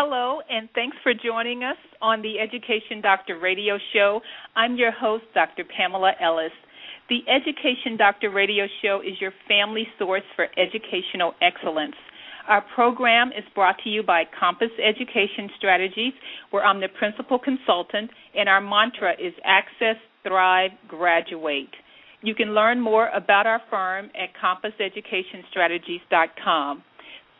Hello, and thanks for joining us on the Education Doctor radio show. I'm your host, Dr. Pamela Ellis. The Education Doctor radio show is your family source for educational excellence. Our program is brought to you by Compass Education Strategies, where I'm the principal consultant, and our mantra is Access, Thrive, Graduate. You can learn more about our firm at compasseducationstrategies.com.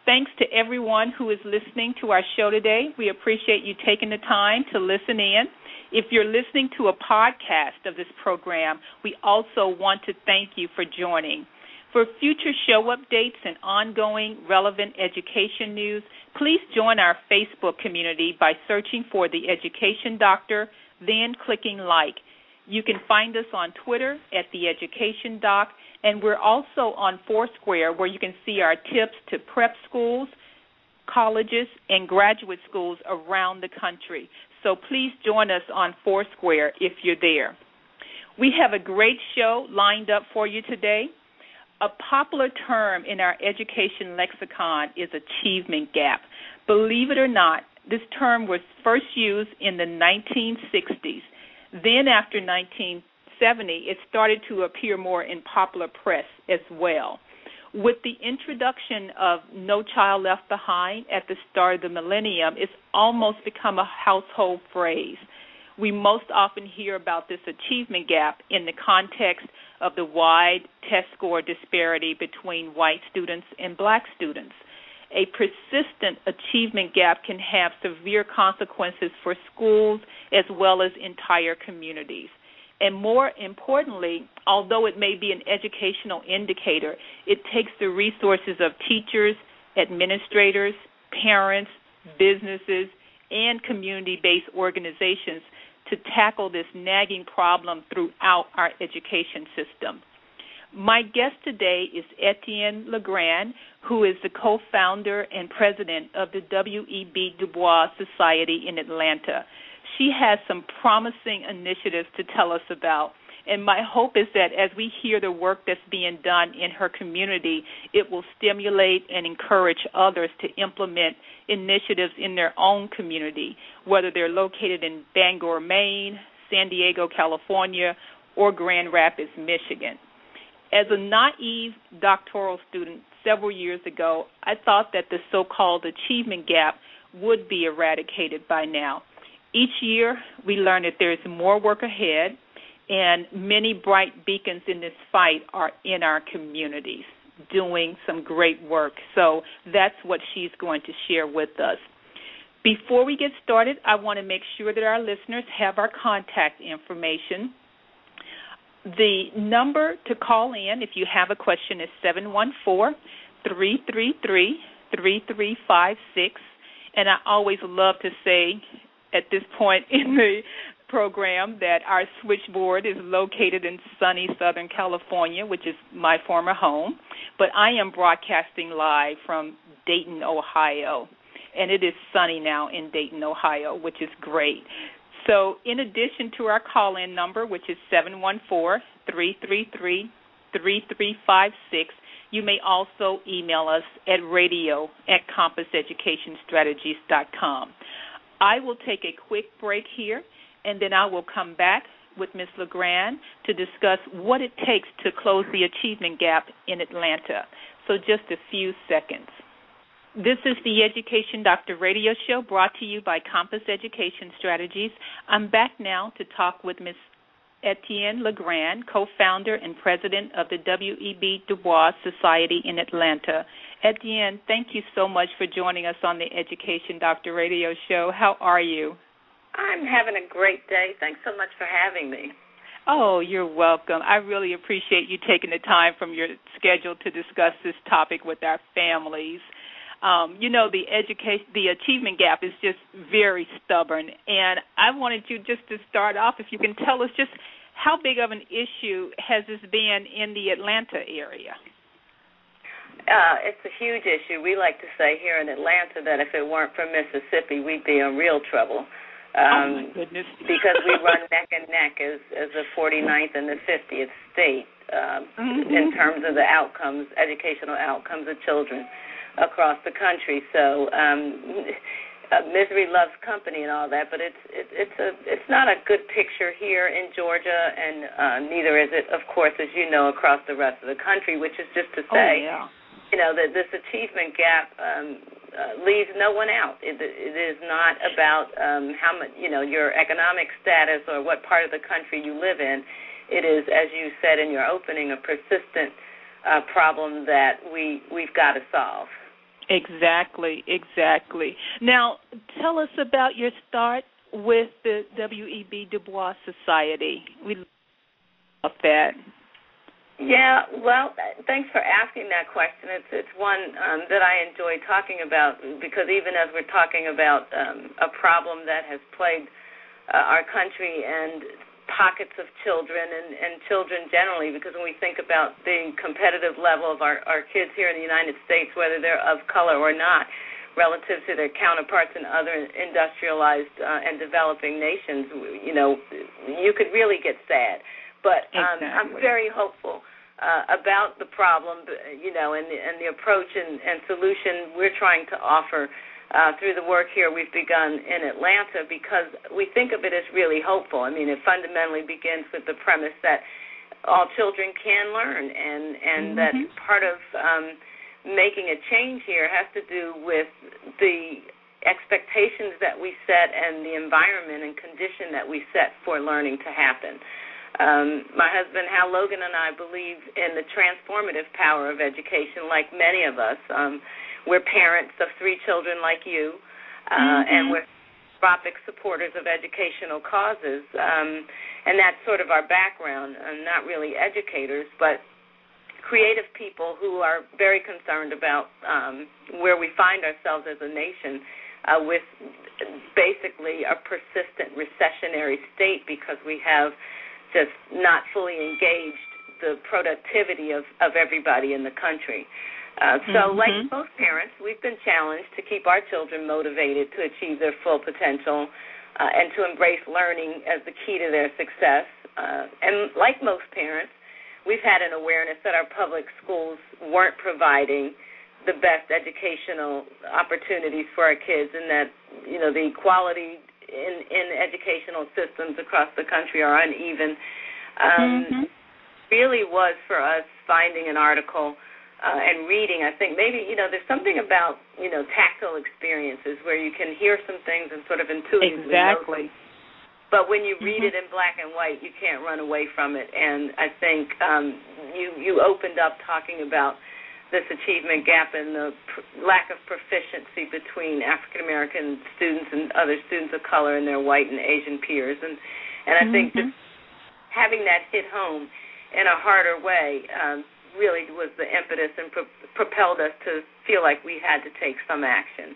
Thanks to everyone who is listening to our show today. We appreciate you taking the time to listen in. If you're listening to a podcast of this program, we also want to thank you for joining. For future show updates and ongoing relevant education news, please join our Facebook community by searching for the Education Doctor, then clicking like. You can find us on Twitter at the Education Doc, and we're also on Foursquare where you can see our tips to prep schools, colleges, and graduate schools around the country. So please join us on Foursquare if you're there. We have a great show lined up for you today. A popular term in our education lexicon is achievement gap. Believe it or not, this term was first used in the 1960s. Then, after 1970, it started to appear more in popular press as well. With the introduction of No Child Left Behind at the start of the millennium, it's almost become a household phrase. We most often hear about this achievement gap in the context of the wide test score disparity between white students and black students. A persistent achievement gap can have severe consequences for schools as well as entire communities. And more importantly, although it may be an educational indicator, it takes the resources of teachers, administrators, parents, businesses, and community based organizations to tackle this nagging problem throughout our education system. My guest today is Etienne LeGrand, who is the co founder and president of the W.E.B. Du Bois Society in Atlanta. She has some promising initiatives to tell us about. And my hope is that as we hear the work that's being done in her community, it will stimulate and encourage others to implement initiatives in their own community, whether they're located in Bangor, Maine, San Diego, California, or Grand Rapids, Michigan. As a naive doctoral student several years ago, I thought that the so called achievement gap would be eradicated by now. Each year, we learn that there is more work ahead, and many bright beacons in this fight are in our communities doing some great work. So that's what she's going to share with us. Before we get started, I want to make sure that our listeners have our contact information. The number to call in if you have a question is 714 333 3356. And I always love to say at this point in the program that our switchboard is located in sunny Southern California, which is my former home, but I am broadcasting live from Dayton, Ohio. And it is sunny now in Dayton, Ohio, which is great. So, in addition to our call in number, which is 714 333 3356, you may also email us at radio at compasseducationstrategies.com. I will take a quick break here and then I will come back with Ms. LeGrand to discuss what it takes to close the achievement gap in Atlanta. So, just a few seconds. This is the Education Doctor radio show brought to you by Compass Education Strategies. I'm back now to talk with Ms. Etienne LeGrand, co founder and president of the W.E.B. Du Bois Society in Atlanta. Etienne, thank you so much for joining us on the Education Doctor radio show. How are you? I'm having a great day. Thanks so much for having me. Oh, you're welcome. I really appreciate you taking the time from your schedule to discuss this topic with our families. Um, you know, the education, the achievement gap is just very stubborn, and I wanted you just to start off, if you can tell us just how big of an issue has this been in the Atlanta area. Uh, it's a huge issue. We like to say here in Atlanta that if it weren't for Mississippi, we'd be in real trouble. Um, oh goodness! because we run neck and neck as as the 49th and the 50th state um, mm-hmm. in terms of the outcomes, educational outcomes of children across the country. So um, uh, misery loves company and all that, but it's it, it's a it's not a good picture here in Georgia, and uh, neither is it, of course, as you know, across the rest of the country. Which is just to say, oh, yeah. you know, that this achievement gap um, uh, leaves no one out. It, it is not about um, how much you know your economic status or what part of the country you live in. It is, as you said in your opening, a persistent uh, problem that we we've got to solve. Exactly, exactly. Now, tell us about your start with the W.E.B. Du Bois Society. We love that. Yeah, well, thanks for asking that question. It's it's one um, that I enjoy talking about because even as we're talking about um, a problem that has plagued uh, our country and pockets of children and, and children generally because when we think about the competitive level of our, our kids here in the United States, whether they're of color or not, relative to their counterparts in other industrialized uh, and developing nations, you know, you could really get sad. But um, exactly. I'm very hopeful uh, about the problem, you know, and, and the approach and, and solution we're trying to offer uh, through the work here we've begun in Atlanta because we think of it as really hopeful. I mean, it fundamentally begins with the premise that all children can learn, and and mm-hmm. that part of um, making a change here has to do with the expectations that we set and the environment and condition that we set for learning to happen. Um, my husband Hal Logan and I believe in the transformative power of education, like many of us. Um, we're parents of three children like you, uh, mm-hmm. and we're philanthropic supporters of educational causes. Um, and that's sort of our background. I'm not really educators, but creative people who are very concerned about um, where we find ourselves as a nation uh, with basically a persistent recessionary state because we have just not fully engaged the productivity of, of everybody in the country. Uh, so, mm-hmm. like most parents, we've been challenged to keep our children motivated to achieve their full potential uh, and to embrace learning as the key to their success. Uh, and like most parents, we've had an awareness that our public schools weren't providing the best educational opportunities for our kids, and that you know the quality in in educational systems across the country are uneven. Um, mm-hmm. Really was for us finding an article uh, and reading, I think maybe you know there's something about you know tactile experiences where you can hear some things and sort of intuitively exactly. know But when you read mm-hmm. it in black and white, you can't run away from it. And I think um, you you opened up talking about this achievement gap and the pr- lack of proficiency between African American students and other students of color and their white and Asian peers. And and I mm-hmm. think that having that hit home in a harder way um, really was the impetus and pro- propelled us to feel like we had to take some action.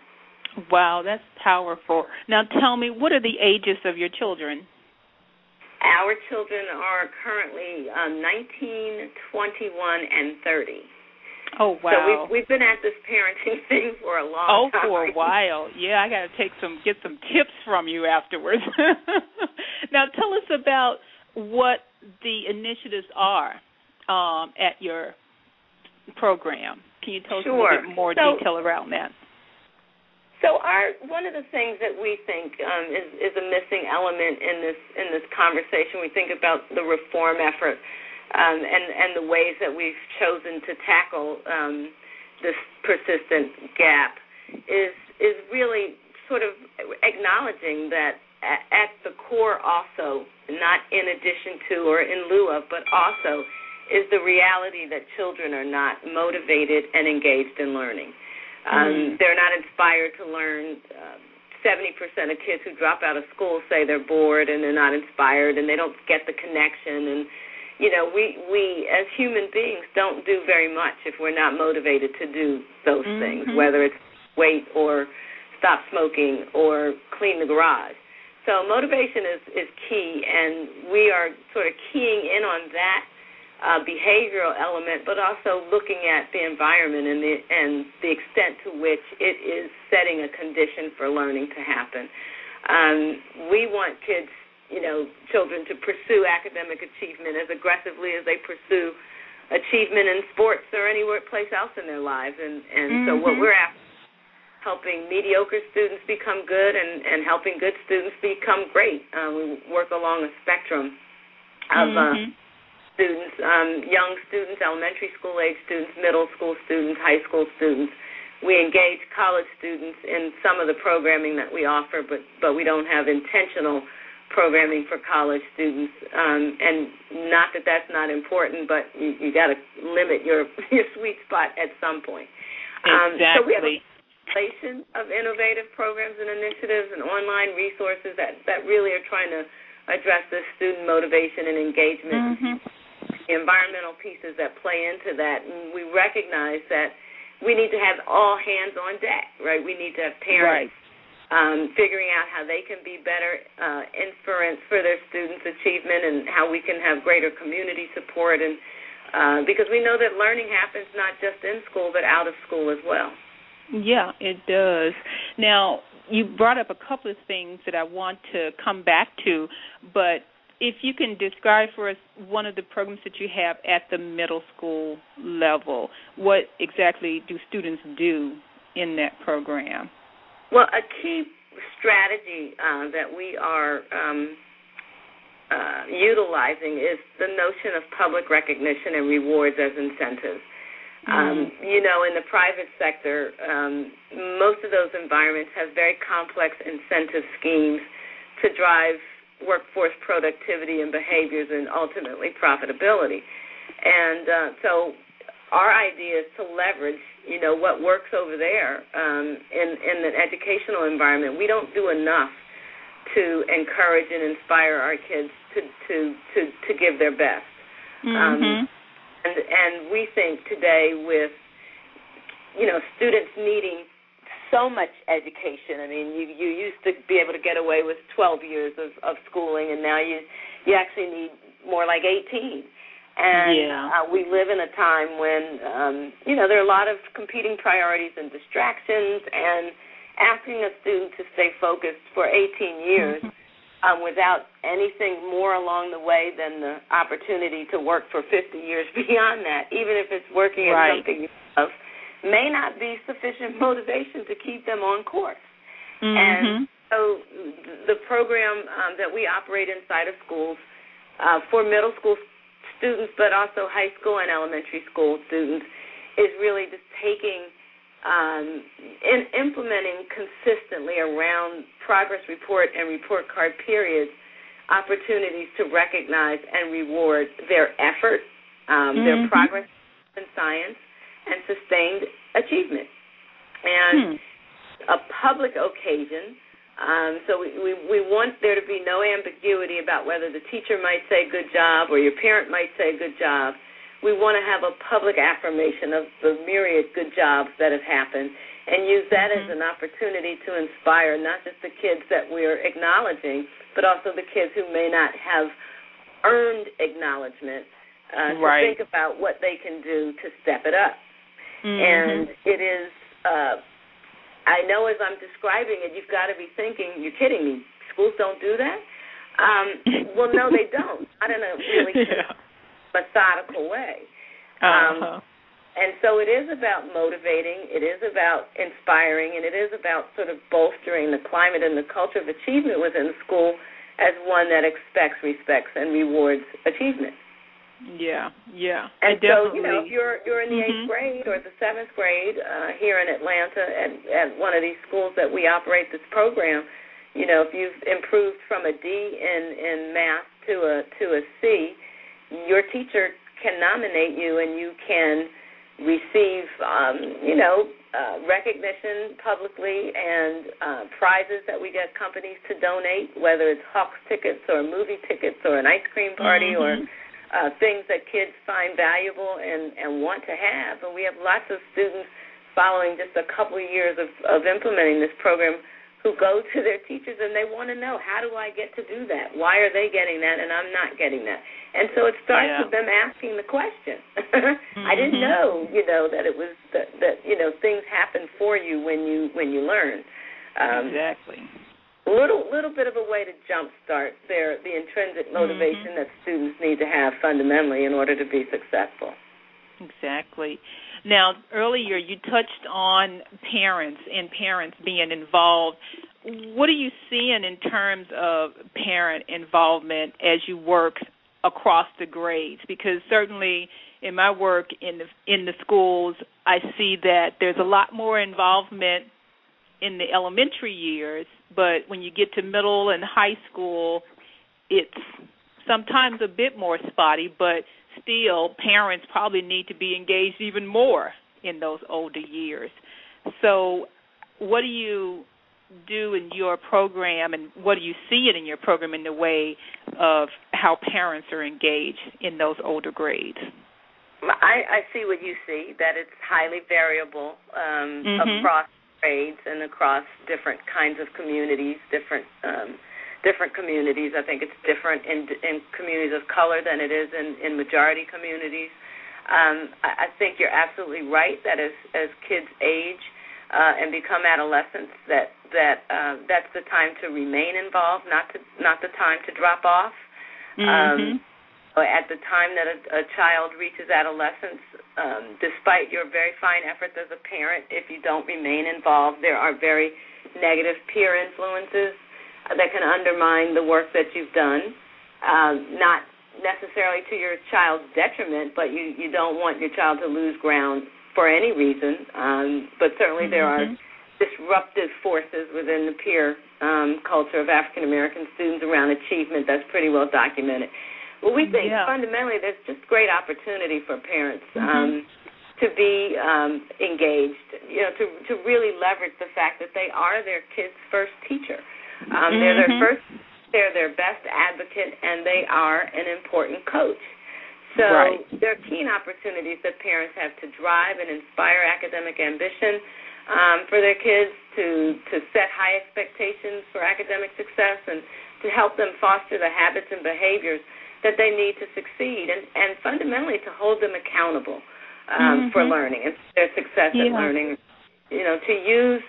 Wow, that's powerful. Now tell me, what are the ages of your children? Our children are currently um, 19, 21, and 30. Oh wow! So we've we've been at this parenting thing for a long oh, time. Oh, for a while. Yeah, I got to take some get some tips from you afterwards. now tell us about what the initiatives are um, at your program. Can you tell us sure. a little bit more so, detail around that? So our one of the things that we think um, is is a missing element in this in this conversation. We think about the reform effort um, and and the ways that we've chosen to tackle um, this persistent gap is is really sort of acknowledging that at, at the core also, not in addition to or in lieu of, but also is the reality that children are not motivated and engaged in learning. Um, mm-hmm. They're not inspired to learn. Uh, seventy percent of kids who drop out of school say they're bored and they're not inspired and they don't get the connection. And you know, we we as human beings don't do very much if we're not motivated to do those mm-hmm. things, whether it's weight or stop smoking or clean the garage. So motivation is is key, and we are sort of keying in on that uh, behavioral element, but also looking at the environment and the and the extent to which it is setting a condition for learning to happen. Um, we want kids, you know, children to pursue academic achievement as aggressively as they pursue achievement in sports or anywhere place else in their lives, and and mm-hmm. so what we're after helping mediocre students become good and, and helping good students become great. Um, we work along a spectrum of uh, mm-hmm. uh, students, um, young students, elementary school age students, middle school students, high school students. We engage college students in some of the programming that we offer, but but we don't have intentional programming for college students. Um, and not that that's not important, but you, you got to limit your your sweet spot at some point. Um, exactly. So we have a population of innovative programs and initiatives and online resources that, that really are trying to address this student motivation and engagement. Mm-hmm. Environmental pieces that play into that. And we recognize that we need to have all hands on deck, right? We need to have parents right. um, figuring out how they can be better uh, inference for their students' achievement and how we can have greater community support and uh, because we know that learning happens not just in school but out of school as well. Yeah, it does. Now, you brought up a couple of things that I want to come back to, but if you can describe for us one of the programs that you have at the middle school level, what exactly do students do in that program? Well, a key strategy uh, that we are um, uh, utilizing is the notion of public recognition and rewards as incentives. Um, mm-hmm. Um, you know, in the private sector, um, most of those environments have very complex incentive schemes to drive workforce productivity and behaviors and ultimately profitability. And uh, so our idea is to leverage, you know, what works over there um, in, in an educational environment. We don't do enough to encourage and inspire our kids to to to, to give their best. Um, mm-hmm. Um, and and we think today with you know students needing so much education. I mean, you you used to be able to get away with 12 years of of schooling, and now you you actually need more like 18. And yeah. uh, we live in a time when um, you know there are a lot of competing priorities and distractions, and asking a student to stay focused for 18 years mm-hmm. um, without anything more along the way than the opportunity to work for 50 years beyond that, even if it's working at right. something you love, may not be sufficient motivation to keep them on course. Mm-hmm. And so the program um, that we operate inside of schools uh, for middle school students, but also high school and elementary school students, is really just taking – um, in implementing consistently around progress report and report card periods opportunities to recognize and reward their effort, um, mm-hmm. their progress in science, and sustained achievement. And hmm. a public occasion. Um, so we, we, we want there to be no ambiguity about whether the teacher might say good job or your parent might say good job we want to have a public affirmation of the myriad good jobs that have happened and use that mm-hmm. as an opportunity to inspire not just the kids that we're acknowledging, but also the kids who may not have earned acknowledgement uh, right. to think about what they can do to step it up. Mm-hmm. And it is, uh, I know as I'm describing it, you've got to be thinking, you're kidding me, schools don't do that? Um, well, no, they don't. Not in a really yeah methodical way. Uh-huh. Um, and so it is about motivating, it is about inspiring, and it is about sort of bolstering the climate and the culture of achievement within the school as one that expects, respects, and rewards achievement. Yeah, yeah. And so you know, if you're you're in the mm-hmm. eighth grade or the seventh grade uh, here in Atlanta at at one of these schools that we operate this program, you know, if you've improved from a D in in math to a to a C, your teacher can nominate you and you can receive um, you know uh, recognition publicly and uh, prizes that we get companies to donate, whether it's Hawks tickets or movie tickets or an ice cream party mm-hmm. or uh, things that kids find valuable and, and want to have. And we have lots of students following just a couple of years of, of implementing this program who go to their teachers and they want to know how do I get to do that? Why are they getting that and I'm not getting that? And so it starts yeah. with them asking the question. mm-hmm. I didn't know, you know, that it was that, that you know things happen for you when you when you learn. Um, exactly. Little little bit of a way to jumpstart their the intrinsic motivation mm-hmm. that students need to have fundamentally in order to be successful. Exactly. Now, earlier you touched on parents and parents being involved. What are you seeing in terms of parent involvement as you work across the grades? Because certainly in my work in the in the schools, I see that there's a lot more involvement in the elementary years, but when you get to middle and high school, it's sometimes a bit more spotty, but still parents probably need to be engaged even more in those older years. So, what do you do in your program, and what do you see it in your program in the way of how parents are engaged in those older grades? I, I see what you see that it's highly variable um, mm-hmm. across grades and across different kinds of communities, different um, different communities. I think it's different in in communities of color than it is in in majority communities. Um, I, I think you're absolutely right that as as kids age uh, and become adolescents, that that uh, that's the time to remain involved, not to not the time to drop off. Mm-hmm. Um, at the time that a, a child reaches adolescence, um, despite your very fine efforts as a parent, if you don't remain involved, there are very negative peer influences that can undermine the work that you've done. Um, not necessarily to your child's detriment, but you you don't want your child to lose ground for any reason. Um, but certainly mm-hmm. there are mm-hmm. disruptive forces within the peer um, culture of African American students around achievement that's pretty well documented. Well, we think yeah. fundamentally there's just great opportunity for parents mm-hmm. um, to be um, engaged. You know, to to really leverage the fact that they are their kids' first teacher. Um, mm-hmm. They're their mm-hmm. first, they're their best advocate, and they are an important coach. So right. there are keen opportunities that parents have to drive and inspire academic ambition um, for their kids, to to set high expectations for academic success, and to help them foster the habits and behaviors that they need to succeed, and and fundamentally to hold them accountable um, mm-hmm. for learning and their success yeah. at learning. You know, to use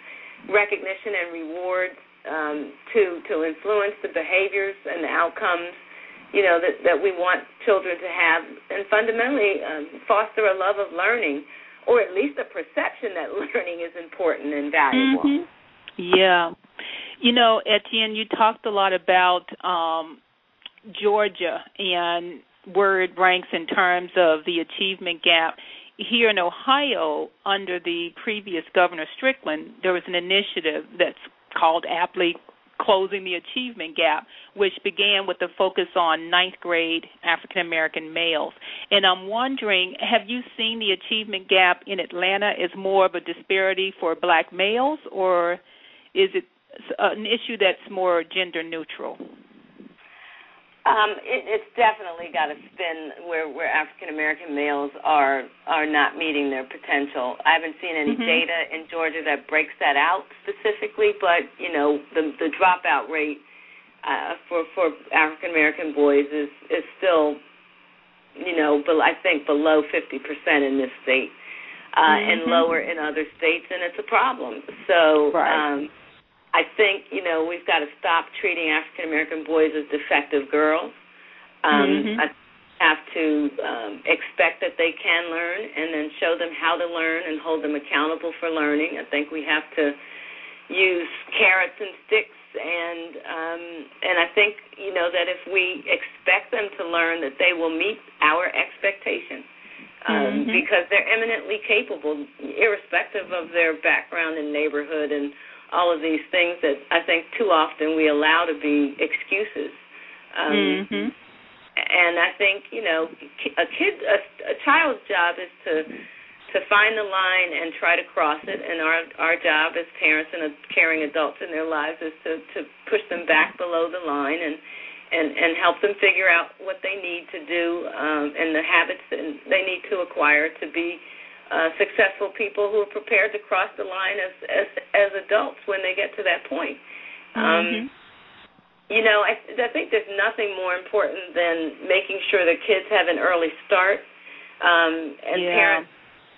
recognition and rewards um, to to influence the behaviors and the outcomes, you know, that that we want children to have, and fundamentally um, foster a love of learning, or at least a perception that learning is important and valuable. Mm-hmm. Yeah, you know, Etienne, you talked a lot about um, Georgia and it ranks in terms of the achievement gap here in Ohio, under the previous Governor Strickland, there was an initiative that's called aptly closing the achievement gap, which began with a focus on ninth grade African American males. And I'm wondering, have you seen the achievement gap in Atlanta as more of a disparity for black males, or is it uh, an issue that's more gender neutral? Um, it, it's definitely got a spin where where African American males are are not meeting their potential. I haven't seen any mm-hmm. data in Georgia that breaks that out specifically, but you know the the dropout rate uh, for for African American boys is is still you know but I think below fifty percent in this state uh, mm-hmm. and lower in other states, and it's a problem. So. Right. Um, I think you know we've got to stop treating African American boys as defective girls. Um, mm-hmm. I have to um, expect that they can learn, and then show them how to learn and hold them accountable for learning. I think we have to use carrots and sticks, and um, and I think you know that if we expect them to learn, that they will meet our expectations. Um, mm-hmm. Because they're eminently capable, irrespective of their background and neighborhood and all of these things that I think too often we allow to be excuses. Um, mm-hmm. And I think you know, a kid, a, a child's job is to to find the line and try to cross it, and our our job as parents and caring adults in their lives is to to push them back below the line and and and help them figure out what they need to do um, and the habits that they need to acquire to be uh, successful people who are prepared to cross the line as as as adults when they get to that point. Um, you know, I, I think there's nothing more important than making sure that kids have an early start, um, and yeah. parents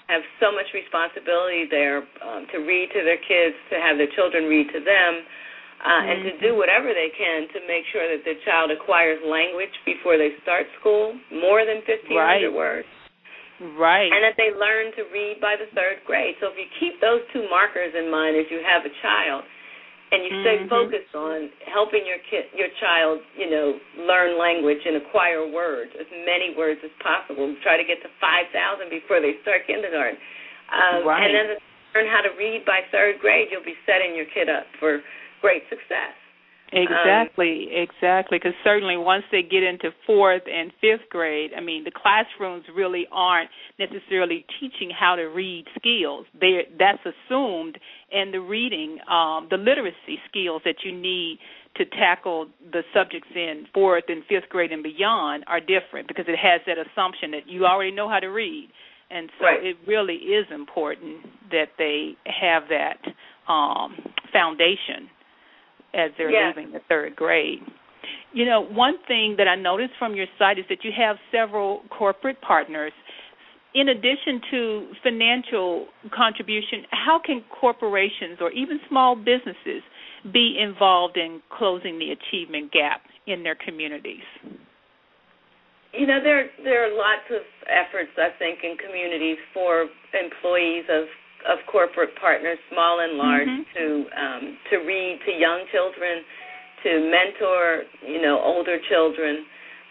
have so much responsibility there um, to read to their kids, to have their children read to them, uh, mm-hmm. and to do whatever they can to make sure that their child acquires language before they start school, more than 1,500 right. words Right. And that they learn to read by the third grade. So if you keep those two markers in mind as you have a child, and you stay mm-hmm. focused on helping your kid, your child, you know, learn language and acquire words, as many words as possible. Try to get to five thousand before they start kindergarten, um, right. and then learn how to read by third grade. You'll be setting your kid up for great success. Exactly, um, exactly. Because certainly once they get into fourth and fifth grade, I mean, the classrooms really aren't necessarily teaching how to read skills. They're, that's assumed, and the reading, um, the literacy skills that you need to tackle the subjects in fourth and fifth grade and beyond are different because it has that assumption that you already know how to read, and so right. it really is important that they have that um, foundation as they're yeah. leaving the third grade. You know, one thing that I noticed from your site is that you have several corporate partners. In addition to financial contribution, how can corporations or even small businesses be involved in closing the achievement gap in their communities? You know, there there are lots of efforts I think in communities for employees of of corporate partners, small and large, mm-hmm. to um, to read to young children, to mentor you know older children,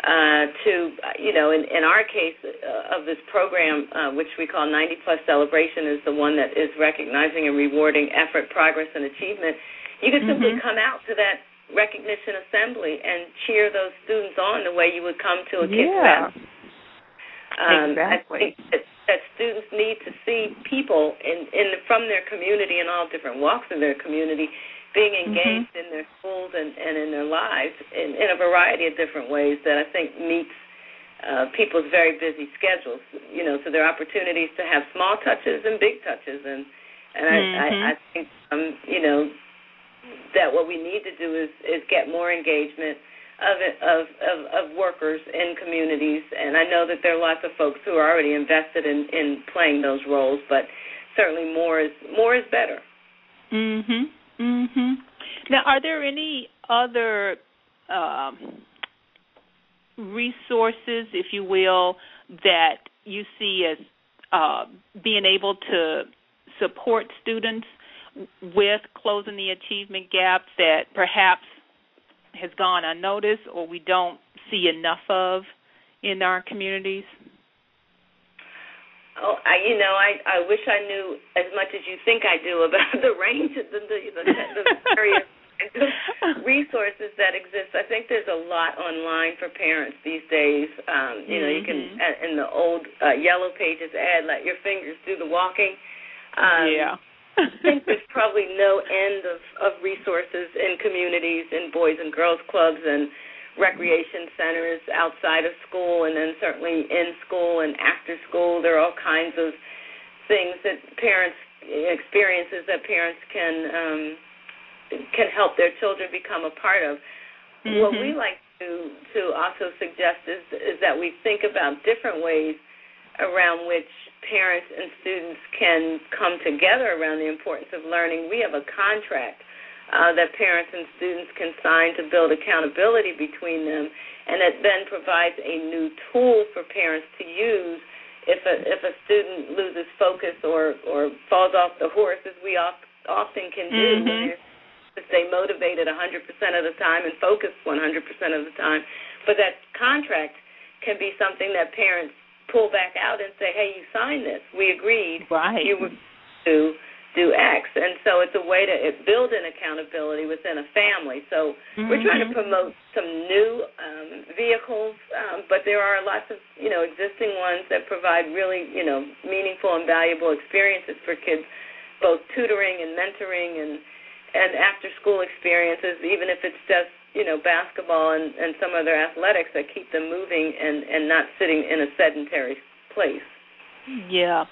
uh, to you know in in our case uh, of this program, uh, which we call 90 Plus Celebration, is the one that is recognizing and rewarding effort, progress, and achievement. You could simply mm-hmm. come out to that recognition assembly and cheer those students on the way you would come to a yeah. kickback. Um, exactly. I think that students need to see people in, in from their community in all different walks of their community being mm-hmm. engaged mm-hmm. in their schools and, and in their lives in, in a variety of different ways that I think meets uh, people's very busy schedules. You know, so there are opportunities to have small touches and big touches, and and mm-hmm. I, I, I think um, you know that what we need to do is is get more engagement of, of of of workers in communities, and I know that there are lots of folks who are already invested in in playing those roles, but certainly more is more is better. Mhm. Mhm. Now, are there any other um, resources, if you will, that you see as uh, being able to support students with closing the achievement gap that perhaps has gone unnoticed or we don't see enough of in our communities? Oh, I, you know, I I wish I knew as much as you think I do about the range of the the, the, the various resources that exist. I think there's a lot online for parents these days. Um, you know, you can mm-hmm. in the old uh, yellow pages ad, let your fingers do the walking. Um, yeah. I think there's probably no end of, of resources in communities, in boys and girls clubs and recreation centers outside of school, and then certainly in school and after school. There are all kinds of things that parents experiences that parents can um, can help their children become a part of. Mm-hmm. What we like to to also suggest is is that we think about different ways around which parents and students can come together around the importance of learning. We have a contract uh, that parents and students can sign to build accountability between them, and it then provides a new tool for parents to use if a if a student loses focus or or falls off the horse, as we oft, often can do. Mm-hmm. To stay motivated 100% of the time and focused 100% of the time, but that contract can be something that parents pull back out and say, "Hey, you signed this. We agreed. Right. You were to do X." And so it's a way to build an accountability within a family. So mm-hmm. we're trying to promote some new um, vehicles, um, but there are lots of you know existing ones that provide really you know meaningful and valuable experiences for kids, both tutoring and mentoring and and after school experiences, even if it's just you know basketball and, and some other athletics that keep them moving and and not sitting in a sedentary place. Yeah.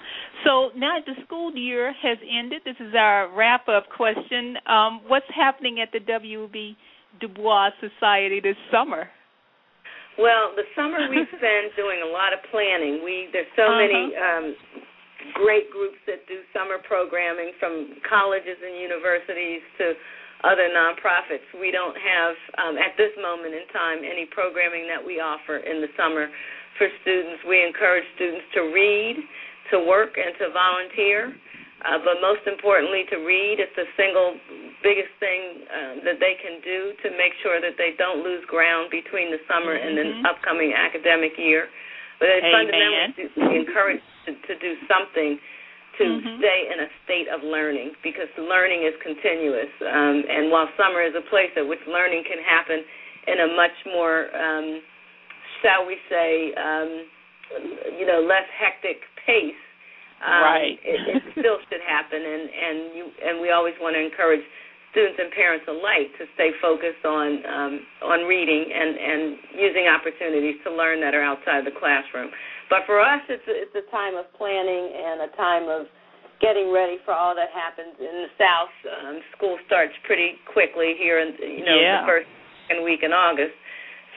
So now that the school year has ended. This is our wrap up question. Um, what's happening at the W.B. Du Bois Society this summer? Well, the summer we spend doing a lot of planning. We there's so uh-huh. many um, great groups that do summer programming from colleges and universities to other nonprofits. We don't have, um, at this moment in time, any programming that we offer in the summer for students. We encourage students to read, to work, and to volunteer. Uh, but most importantly, to read. It's the single biggest thing um, that they can do to make sure that they don't lose ground between the summer mm-hmm. and the mm-hmm. upcoming academic year. But it's Amen. fundamentally encouraged to, to do something to mm-hmm. stay in a state of learning because learning is continuous. Um, and while summer is a place at which learning can happen in a much more, um, shall we say, um, you know, less hectic pace, um, right. it, it still should happen, and and you and we always want to encourage students and parents alike to stay focused on um, on reading and and using opportunities to learn that are outside the classroom. But for us, it's a, it's a time of planning and a time of getting ready for all that happens in the South. Um, school starts pretty quickly here, in you know yeah. the first second week in August.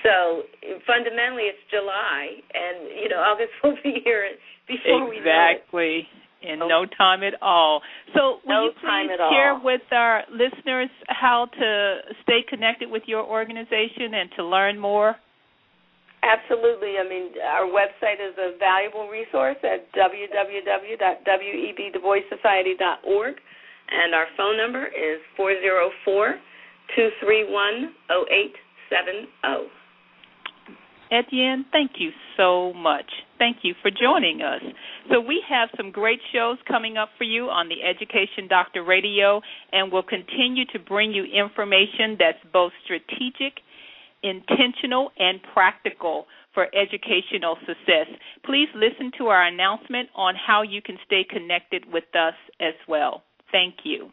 So fundamentally, it's July, and you know August will be here before we Exactly. In oh. no time at all. So, will no you please share all. with our listeners how to stay connected with your organization and to learn more? Absolutely. I mean, our website is a valuable resource at www.webduboissociety.org, and our phone number is 404 231 0870. Etienne, thank you so much. Thank you for joining us. So, we have some great shows coming up for you on the Education Doctor Radio, and we'll continue to bring you information that's both strategic, intentional, and practical for educational success. Please listen to our announcement on how you can stay connected with us as well. Thank you.